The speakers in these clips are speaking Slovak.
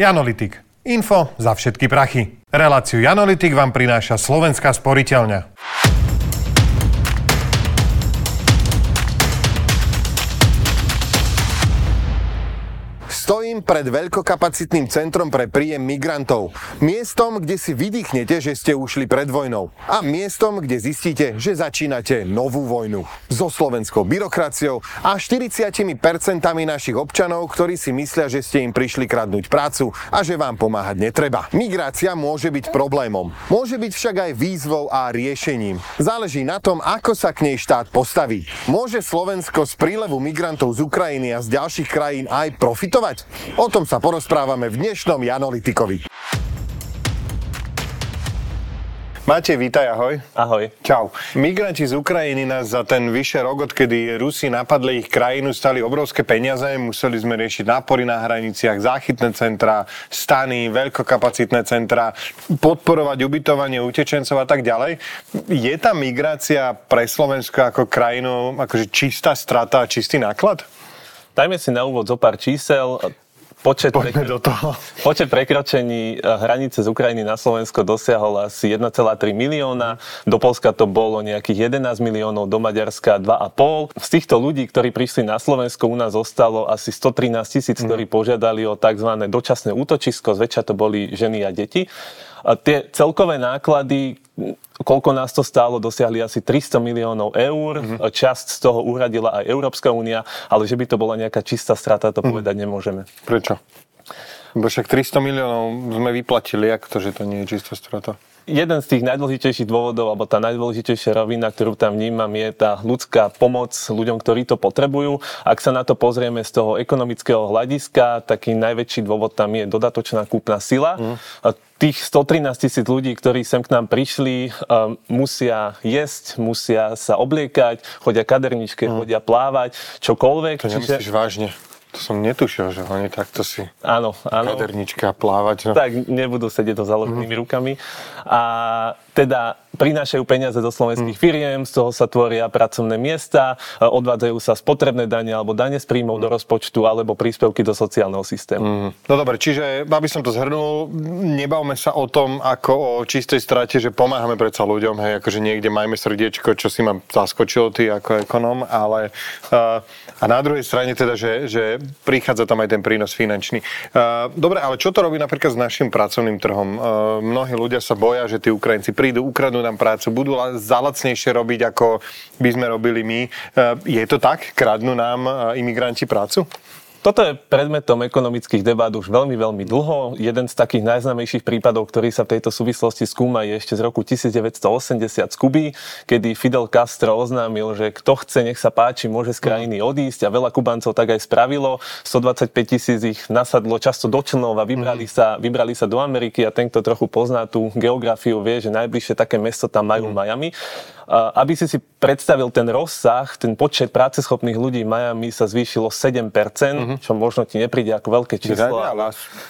Janolitik. Info za všetky prachy. Reláciu Janolitik vám prináša Slovenská sporiteľňa. Pred veľkokapacitným centrom pre príjem migrantov. Miestom, kde si vydýchnete, že ste ušli pred vojnou. A miestom, kde zistíte, že začínate novú vojnu. So slovenskou byrokraciou a 40% našich občanov, ktorí si myslia, že ste im prišli kradnúť prácu a že vám pomáhať netreba. Migrácia môže byť problémom. Môže byť však aj výzvou a riešením. Záleží na tom, ako sa k nej štát postaví. Môže Slovensko z prílevu migrantov z Ukrajiny a z ďalších krajín aj profitovať? O tom sa porozprávame v dnešnom Janolitikovi. Matej, vítaj, ahoj. Ahoj. Čau. Migranti z Ukrajiny nás za ten vyše rok, odkedy Rusi napadli ich krajinu, stali obrovské peniaze. Museli sme riešiť nápory na hraniciach, záchytné centra, stany, veľkokapacitné centra, podporovať ubytovanie utečencov a tak ďalej. Je tá migrácia pre Slovensko ako krajinu akože čistá strata a čistý náklad? Dajme si na úvod zo pár čísel. Počet, prekro... do toho. počet prekročení eh, hranice z Ukrajiny na Slovensko dosiahol asi 1,3 milióna. Do Polska to bolo nejakých 11 miliónov, do Maďarska 2,5. Z týchto ľudí, ktorí prišli na Slovensko, u nás zostalo asi 113 tisíc, mm. ktorí požiadali o tzv. dočasné útočisko. Zväčša to boli ženy a deti. A tie celkové náklady, koľko nás to stálo, dosiahli asi 300 miliónov eur. Mm-hmm. Časť z toho uhradila aj Európska únia, ale že by to bola nejaká čistá strata, to mm-hmm. povedať nemôžeme. Prečo? Lebo však 300 miliónov sme vyplatili, ako to, že to nie je čistá strata? jeden z tých najdôležitejších dôvodov, alebo tá najdôležitejšia rovina, ktorú tam vnímam, je tá ľudská pomoc ľuďom, ktorí to potrebujú. Ak sa na to pozrieme z toho ekonomického hľadiska, taký najväčší dôvod tam je dodatočná kúpna sila. Mm. Tých 113 tisíc ľudí, ktorí sem k nám prišli, um, musia jesť, musia sa obliekať, chodia kaderničke, mm. chodia plávať, čokoľvek. To nemyslíš čiže... vážne? To som netušil, že oni takto si áno, áno. kadernička plávať. No. Tak nebudú sedieť to založenými mm. rukami. A teda prinášajú peniaze do slovenských mm. firiem, z toho sa tvoria pracovné miesta, odvádzajú sa spotrebné dane alebo dane z príjmov mm. do rozpočtu alebo príspevky do sociálneho systému. Mm. No dobre, čiže aby som to zhrnul, nebavme sa o tom ako o čistej strate, že pomáhame predsa ľuďom, hej, akože niekde majme srdiečko, čo si ma zaskočilo ty ako ekonom, ale uh, a na druhej strane teda, že, že prichádza tam aj ten prínos finančný. Uh, dobre, ale čo to robí napríklad s našim pracovným trhom? Uh, mnohí ľudia sa boja, že tí Ukrajinci prídu, ukradnú nám prácu, budú zalacnejšie robiť, ako by sme robili my. Uh, je to tak? Kradnú nám uh, imigranti prácu? Toto je predmetom ekonomických debát už veľmi, veľmi dlho. Jeden z takých najznámejších prípadov, ktorý sa v tejto súvislosti skúma, je ešte z roku 1980 z Kuby, kedy Fidel Castro oznámil, že kto chce, nech sa páči, môže z krajiny odísť a veľa Kubancov tak aj spravilo. 125 tisíc ich nasadlo často do člnov a vybrali, mm. sa, vybrali sa do Ameriky a ten, kto trochu pozná tú geografiu, vie, že najbližšie také mesto tam majú mm. Miami. Aby si si predstavil ten rozsah, ten počet práceschopných ľudí v Miami sa zvýšilo 7%, mm-hmm. čo možno ti nepríde ako veľké číslo.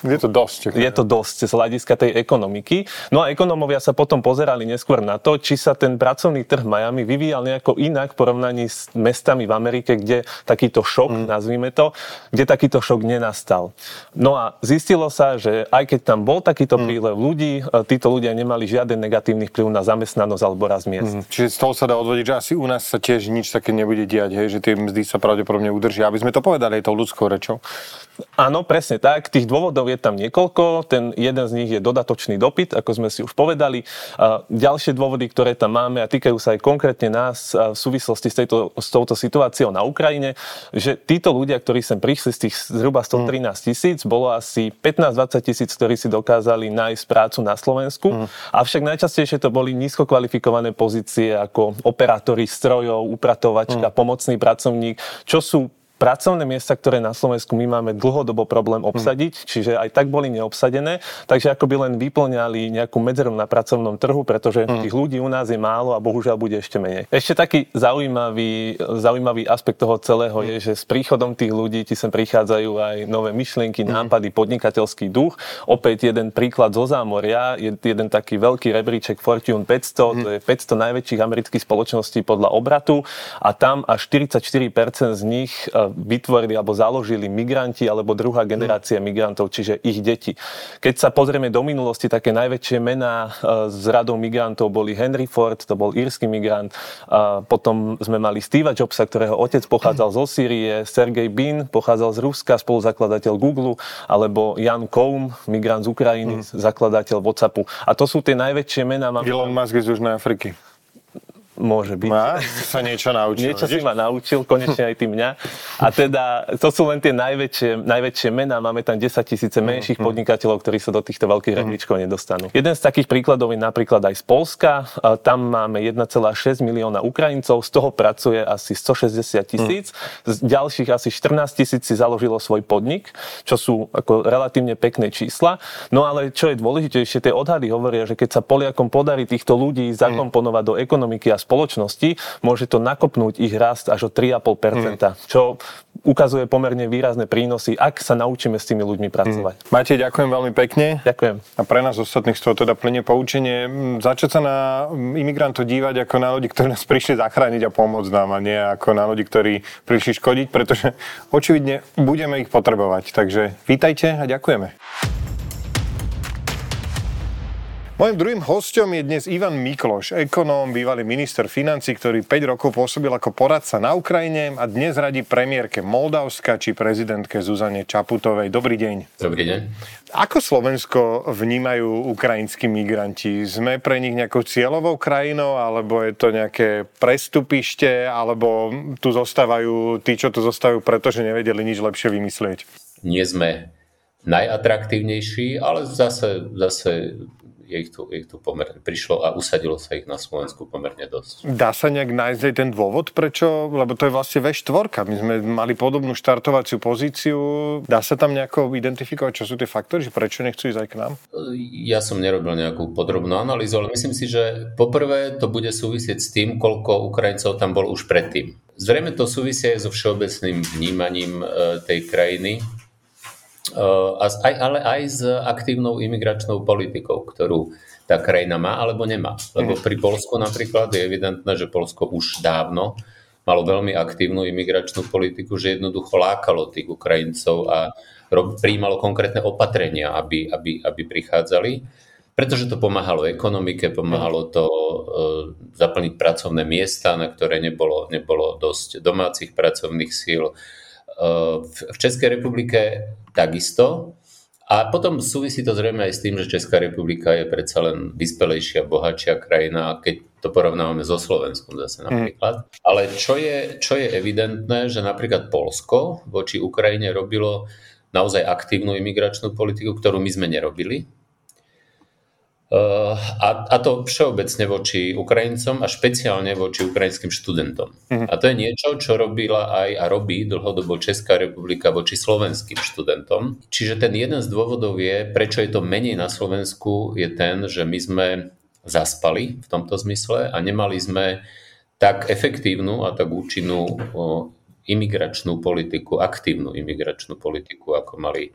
Je to dosť. Je to dosť z hľadiska tej ekonomiky. No a ekonomovia sa potom pozerali neskôr na to, či sa ten pracovný trh Miami vyvíjal nejako inak v porovnaní s mestami v Amerike, kde takýto šok, mm. nazvime to, kde takýto šok nenastal. No a zistilo sa, že aj keď tam bol takýto mm. prílev ľudí, e, títo ľudia nemali žiaden negatívny vplyv na zamestnanosť alebo raz miest. Mm. Čiže z toho sa dá odvodiť, že asi u nás sa tiež nič také nebude diať, hej, že tie mzdy sa pravdepodobne udržia, aby sme to povedali aj tou ľudskou rečou. Áno, presne tak. Tých dôvodov je tam niekoľko. Ten jeden z nich je dodatočný dopyt, ako sme si už povedali. Ďalšie dôvody, ktoré tam máme a týkajú sa aj konkrétne nás v súvislosti s, tejto, s touto situáciou na Ukrajine, že títo ľudia, ktorí sem prišli z tých zhruba 113 tisíc, bolo asi 15-20 tisíc, ktorí si dokázali nájsť prácu na Slovensku. Mm. Avšak najčastejšie to boli nízko kvalifikované pozície ako operátori strojov, upratovačka, mm. pomocný pracovník, čo sú pracovné miesta, ktoré na Slovensku my máme dlhodobo problém obsadiť, hmm. čiže aj tak boli neobsadené, takže ako by len vyplňali nejakú medzeru na pracovnom trhu, pretože hmm. tých ľudí u nás je málo a bohužiaľ bude ešte menej. Ešte taký zaujímavý, zaujímavý aspekt toho celého hmm. je, že s príchodom tých ľudí ti sem prichádzajú aj nové myšlienky, hmm. nápady, podnikateľský duch. Opäť jeden príklad zo zámoria, je jeden taký veľký rebríček Fortune 500, hmm. to je 500 najväčších amerických spoločností podľa obratu a tam až 44% z nich vytvorili alebo založili migranti alebo druhá generácia migrantov, čiže ich deti. Keď sa pozrieme do minulosti, také najväčšie mená z radou migrantov boli Henry Ford, to bol írsky migrant, potom sme mali Steva Jobsa, ktorého otec pochádzal zo Sýrie, Sergej Bin pochádzal z Ruska, spoluzakladateľ Google, alebo Jan Koum, migrant z Ukrajiny, mm. zakladateľ WhatsAppu. A to sú tie najväčšie mená. Elon Musk z Južnej Afriky. Môže byť. Má sa niečo naučil. Niečo si ma naučil, konečne aj ty mňa. A teda, to sú len tie najväčšie, najväčšie mená. Máme tam 10 tisíce menších mm. podnikateľov, ktorí sa do týchto veľkých mm. rebríčkov nedostanú. Jeden z takých príkladov je napríklad aj z Polska. Tam máme 1,6 milióna Ukrajincov, z toho pracuje asi 160 tisíc. Mm. Z ďalších asi 14 tisíc si založilo svoj podnik, čo sú ako relatívne pekné čísla. No ale čo je dôležitejšie, tie odhady hovoria, že keď sa Poliakom podarí týchto ľudí zakomponovať do ekonomiky a spoločnosti, môže to nakopnúť ich rast až o 3,5%, mm. čo ukazuje pomerne výrazné prínosy, ak sa naučíme s tými ľuďmi pracovať. Mm. Matej, ďakujem veľmi pekne. Ďakujem. A pre nás ostatných z toho teda plne poučenie. Začať sa na imigrantov dívať ako na ľudí, ktorí nás prišli zachrániť a pomôcť nám a nie ako na ľudí, ktorí prišli škodiť, pretože očividne budeme ich potrebovať. Takže vítajte a ďakujeme. Mojím druhým hostom je dnes Ivan Mikloš, ekonóm, bývalý minister financí, ktorý 5 rokov pôsobil ako poradca na Ukrajine a dnes radí premiérke Moldavska či prezidentke Zuzane Čaputovej. Dobrý deň. Dobrý deň. Ako Slovensko vnímajú ukrajinskí migranti? Sme pre nich nejakou cieľovou krajinou, alebo je to nejaké prestupište, alebo tu zostávajú tí, čo tu zostávajú, pretože nevedeli nič lepšie vymyslieť? Nie sme najatraktívnejší, ale zase, zase je ich tu, ich tu pomerne prišlo a usadilo sa ich na Slovensku pomerne dosť. Dá sa nejak nájsť aj ten dôvod, prečo? Lebo to je vlastne V4. My sme mali podobnú štartovaciu pozíciu. Dá sa tam nejako identifikovať, čo sú tie faktory, že prečo nechcú ísť aj k nám? Ja som nerobil nejakú podrobnú analýzu, ale myslím si, že poprvé to bude súvisieť s tým, koľko Ukrajincov tam bol už predtým. Zrejme to súvisia aj so všeobecným vnímaním e, tej krajiny, aj, ale aj s aktívnou imigračnou politikou, ktorú tá krajina má alebo nemá. Lebo pri Polsku napríklad je evidentné, že Polsko už dávno malo veľmi aktívnu imigračnú politiku, že jednoducho lákalo tých Ukrajincov a prijímalo konkrétne opatrenia, aby, aby, aby prichádzali, pretože to pomáhalo ekonomike, pomáhalo to e, zaplniť pracovné miesta, na ktoré nebolo, nebolo dosť domácich pracovných síl. V Českej republike takisto. A potom súvisí to zrejme aj s tým, že Česká republika je predsa len vyspelejšia, bohatšia krajina, keď to porovnávame so Slovenskom zase napríklad. Mm. Ale čo je, čo je evidentné, že napríklad Polsko voči Ukrajine robilo naozaj aktívnu imigračnú politiku, ktorú my sme nerobili. Uh, a, a to všeobecne voči Ukrajincom a špeciálne voči ukrajinským študentom. Uh-huh. A to je niečo, čo robila aj a robí dlhodobo Česká republika voči slovenským študentom. Čiže ten jeden z dôvodov je, prečo je to menej na Slovensku, je ten, že my sme zaspali v tomto zmysle a nemali sme tak efektívnu a tak účinnú imigračnú politiku, aktívnu imigračnú politiku, ako mali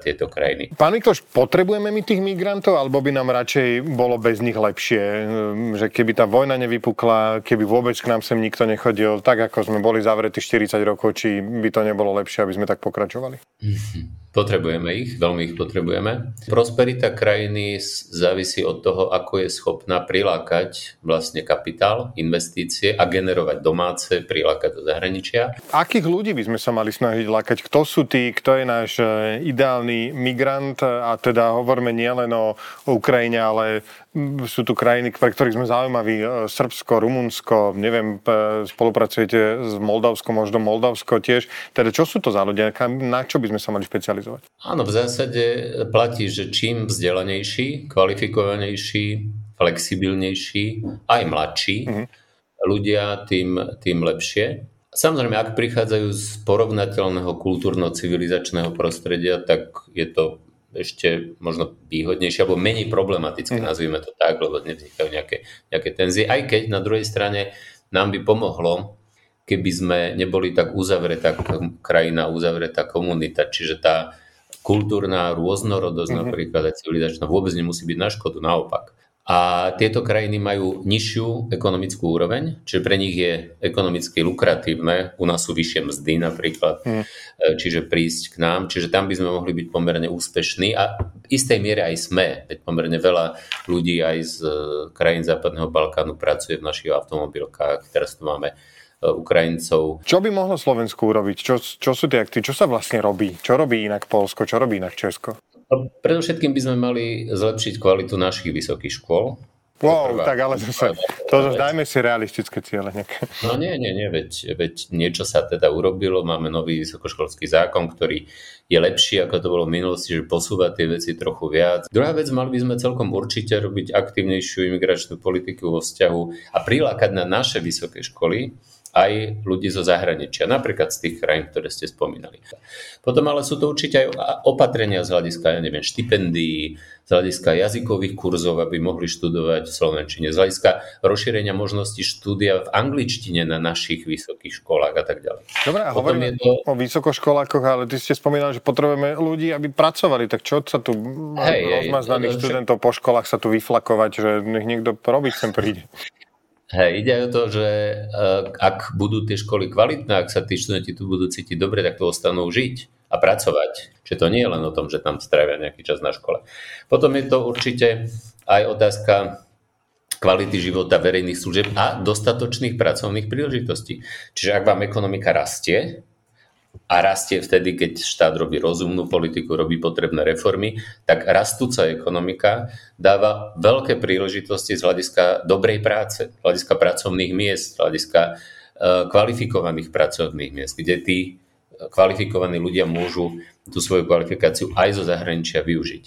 tieto krajiny. Pán Mikloš, potrebujeme my tých migrantov, alebo by nám radšej bolo bez nich lepšie? Ehm, že keby tá vojna nevypukla, keby vôbec k nám sem nikto nechodil, tak ako sme boli zavretí 40 rokov, či by to nebolo lepšie, aby sme tak pokračovali? Potrebujeme ich, veľmi ich potrebujeme. Prosperita krajiny závisí od toho, ako je schopná prilákať vlastne kapitál, investície a generovať domáce, prilákať do zahraničia. Akých ľudí by sme sa mali snažiť lákať? Kto sú tí, kto je náš e, ideálny migrant? A teda hovoríme nielen o Ukrajine, ale sú tu krajiny, pre ktorých sme zaujímaví. E, Srbsko, Rumunsko, neviem, e, spolupracujete s Moldavskom, možno Moldavsko tiež. Teda čo sú to za ľudia? Na čo by sme sa mali špecializovať? Áno, v zásade platí, že čím vzdelanejší, kvalifikovanejší, flexibilnejší, aj mladší mm-hmm. ľudia, tým, tým lepšie. Samozrejme, ak prichádzajú z porovnateľného kultúrno-civilizačného prostredia, tak je to ešte možno výhodnejšie alebo menej problematické, mm. nazvime to tak, lebo nevznikajú nejaké, nejaké tenzie. Aj keď na druhej strane nám by pomohlo, keby sme neboli tak uzavretá krajina, uzavretá komunita, čiže tá kultúrna rôznorodosť mm-hmm. napríklad aj civilizačná vôbec nemusí byť na škodu, naopak. A tieto krajiny majú nižšiu ekonomickú úroveň, čiže pre nich je ekonomicky lukratívne, u nás sú vyššie mzdy napríklad, hmm. čiže prísť k nám, čiže tam by sme mohli byť pomerne úspešní a v istej miere aj sme, veď pomerne veľa ľudí aj z e, krajín Západného Balkánu pracuje v našich automobilkách, teraz tu máme Ukrajincov. Čo by mohlo Slovensku urobiť? Čo, čo sú tie akty? Čo sa vlastne robí? Čo robí inak Polsko? Čo robí inak Česko? Predovšetkým by sme mali zlepšiť kvalitu našich vysokých škôl. Wow, tak ale zase, to zase dajme si realistické ciele nejaké. No nie, nie, nie, veď, veď niečo sa teda urobilo, máme nový vysokoškolský zákon, ktorý je lepší, ako to bolo v minulosti, že posúva tie veci trochu viac. Druhá vec, mali by sme celkom určite robiť aktívnejšiu imigračnú politiku vo vzťahu a prilákať na naše vysoké školy aj ľudí zo zahraničia, napríklad z tých krajín, ktoré ste spomínali. Potom ale sú to určite aj opatrenia z hľadiska, ja neviem, štipendií, z hľadiska jazykových kurzov, aby mohli študovať v Slovenčine, z hľadiska rozšírenia možností štúdia v angličtine na našich vysokých školách a tak ďalej. Dobre, a hovoríme to... o vysokoškolákoch, ale ty ste spomínali, že potrebujeme ľudí, aby pracovali, tak čo sa tu hey, rozmaznaných hey, študentov po školách sa tu vyflakovať, že nech niekto robiť sem príde? Hej, ide o to, že uh, ak budú tie školy kvalitné, ak sa tí študenti tu budú cítiť dobre, tak tu ostanú žiť a pracovať. Čiže to nie je len o tom, že tam strávia nejaký čas na škole. Potom je to určite aj otázka kvality života verejných služieb a dostatočných pracovných príležitostí. Čiže ak vám ekonomika rastie, a rastie vtedy, keď štát robí rozumnú politiku, robí potrebné reformy, tak rastúca ekonomika dáva veľké príležitosti z hľadiska dobrej práce, z hľadiska pracovných miest, z hľadiska e, kvalifikovaných pracovných miest, kde tí kvalifikovaní ľudia môžu tú svoju kvalifikáciu aj zo zahraničia využiť.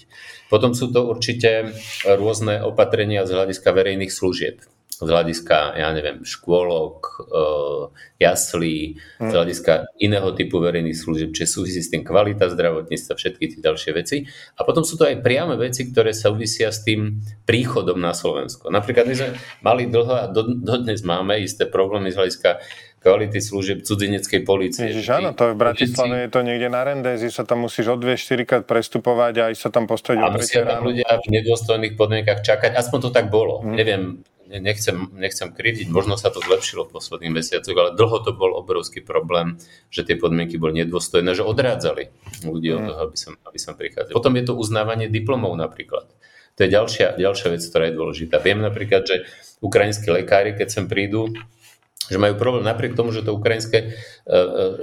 Potom sú to určite rôzne opatrenia z hľadiska verejných služieb z hľadiska, ja neviem, škôlok, eh, jaslí, z hm. hľadiska iného typu verejných služieb, čiže súvisí s tým kvalita zdravotníctva, všetky tie ďalšie veci. A potom sú to aj priame veci, ktoré súvisia s tým príchodom na Slovensko. Napríklad my sme mali dlho a dodnes máme isté problémy z hľadiska kvality služieb cudzineckej policie. Ježiš, áno, to v Bratislave, je to niekde na Rendezi, sa tam musíš odvieť 4 krát prestupovať a aj sa tam postaviť a musia tam ľudia v nedôstojných podmienkach čakať, aspoň to tak bolo. Hmm. Neviem, nechcem, nechcem krydiť, možno sa to zlepšilo v posledných mesiacoch, ale dlho to bol obrovský problém, že tie podmienky boli nedôstojné, že odrádzali ľudí od mm. toho, aby som, aby som prichádzal. Potom je to uznávanie diplomov napríklad. To je ďalšia, ďalšia vec, ktorá je dôležitá. Viem napríklad, že ukrajinskí lekári, keď sem prídu, že majú problém napriek tomu, že to ukrajinské e, e,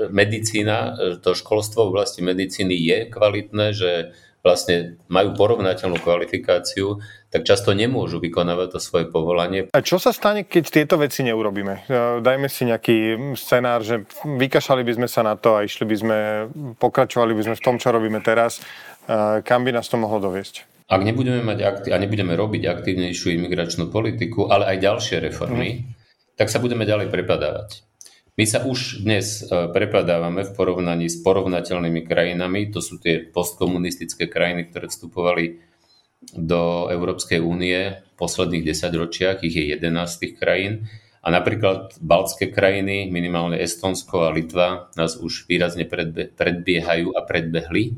medicína, e, to školstvo v oblasti medicíny je kvalitné, že vlastne majú porovnateľnú kvalifikáciu, tak často nemôžu vykonávať to svoje povolanie. A čo sa stane, keď tieto veci neurobíme? E, dajme si nejaký scenár, že vykašali by sme sa na to a išli by sme, pokračovali by sme v tom, čo robíme teraz. E, kam by nás to mohlo doviesť? Ak nebudeme mať akti- a nebudeme robiť aktívnejšiu imigračnú politiku, ale aj ďalšie reformy, mm. tak sa budeme ďalej prepadávať. My sa už dnes e, prepadávame v porovnaní s porovnateľnými krajinami, to sú tie postkomunistické krajiny, ktoré vstupovali do Európskej únie v posledných desaťročiach, ich je 11 tých krajín. A napríklad baltské krajiny, minimálne Estonsko a Litva, nás už výrazne predbiehajú a predbehli.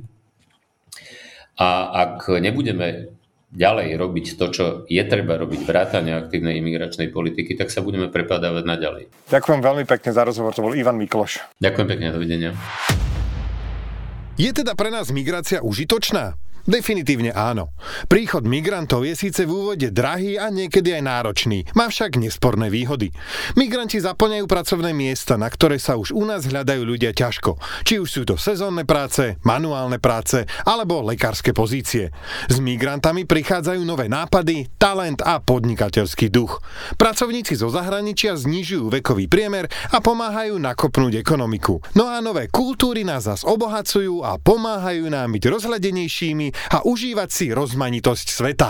A ak nebudeme ďalej robiť to, čo je treba robiť, vrátane aktívnej imigračnej politiky, tak sa budeme prepadávať naďalej. Ďakujem veľmi pekne za rozhovor, to bol Ivan Mikloš. Ďakujem pekne, dovidenia. Je teda pre nás migrácia užitočná? Definitívne áno. Príchod migrantov je síce v úvode drahý a niekedy aj náročný, má však nesporné výhody. Migranti zaplňajú pracovné miesta, na ktoré sa už u nás hľadajú ľudia ťažko. Či už sú to sezónne práce, manuálne práce alebo lekárske pozície. S migrantami prichádzajú nové nápady, talent a podnikateľský duch. Pracovníci zo zahraničia znižujú vekový priemer a pomáhajú nakopnúť ekonomiku. No a nové kultúry nás zas obohacujú a pomáhajú nám byť rozhľadenejšími a užívať si rozmanitosť sveta.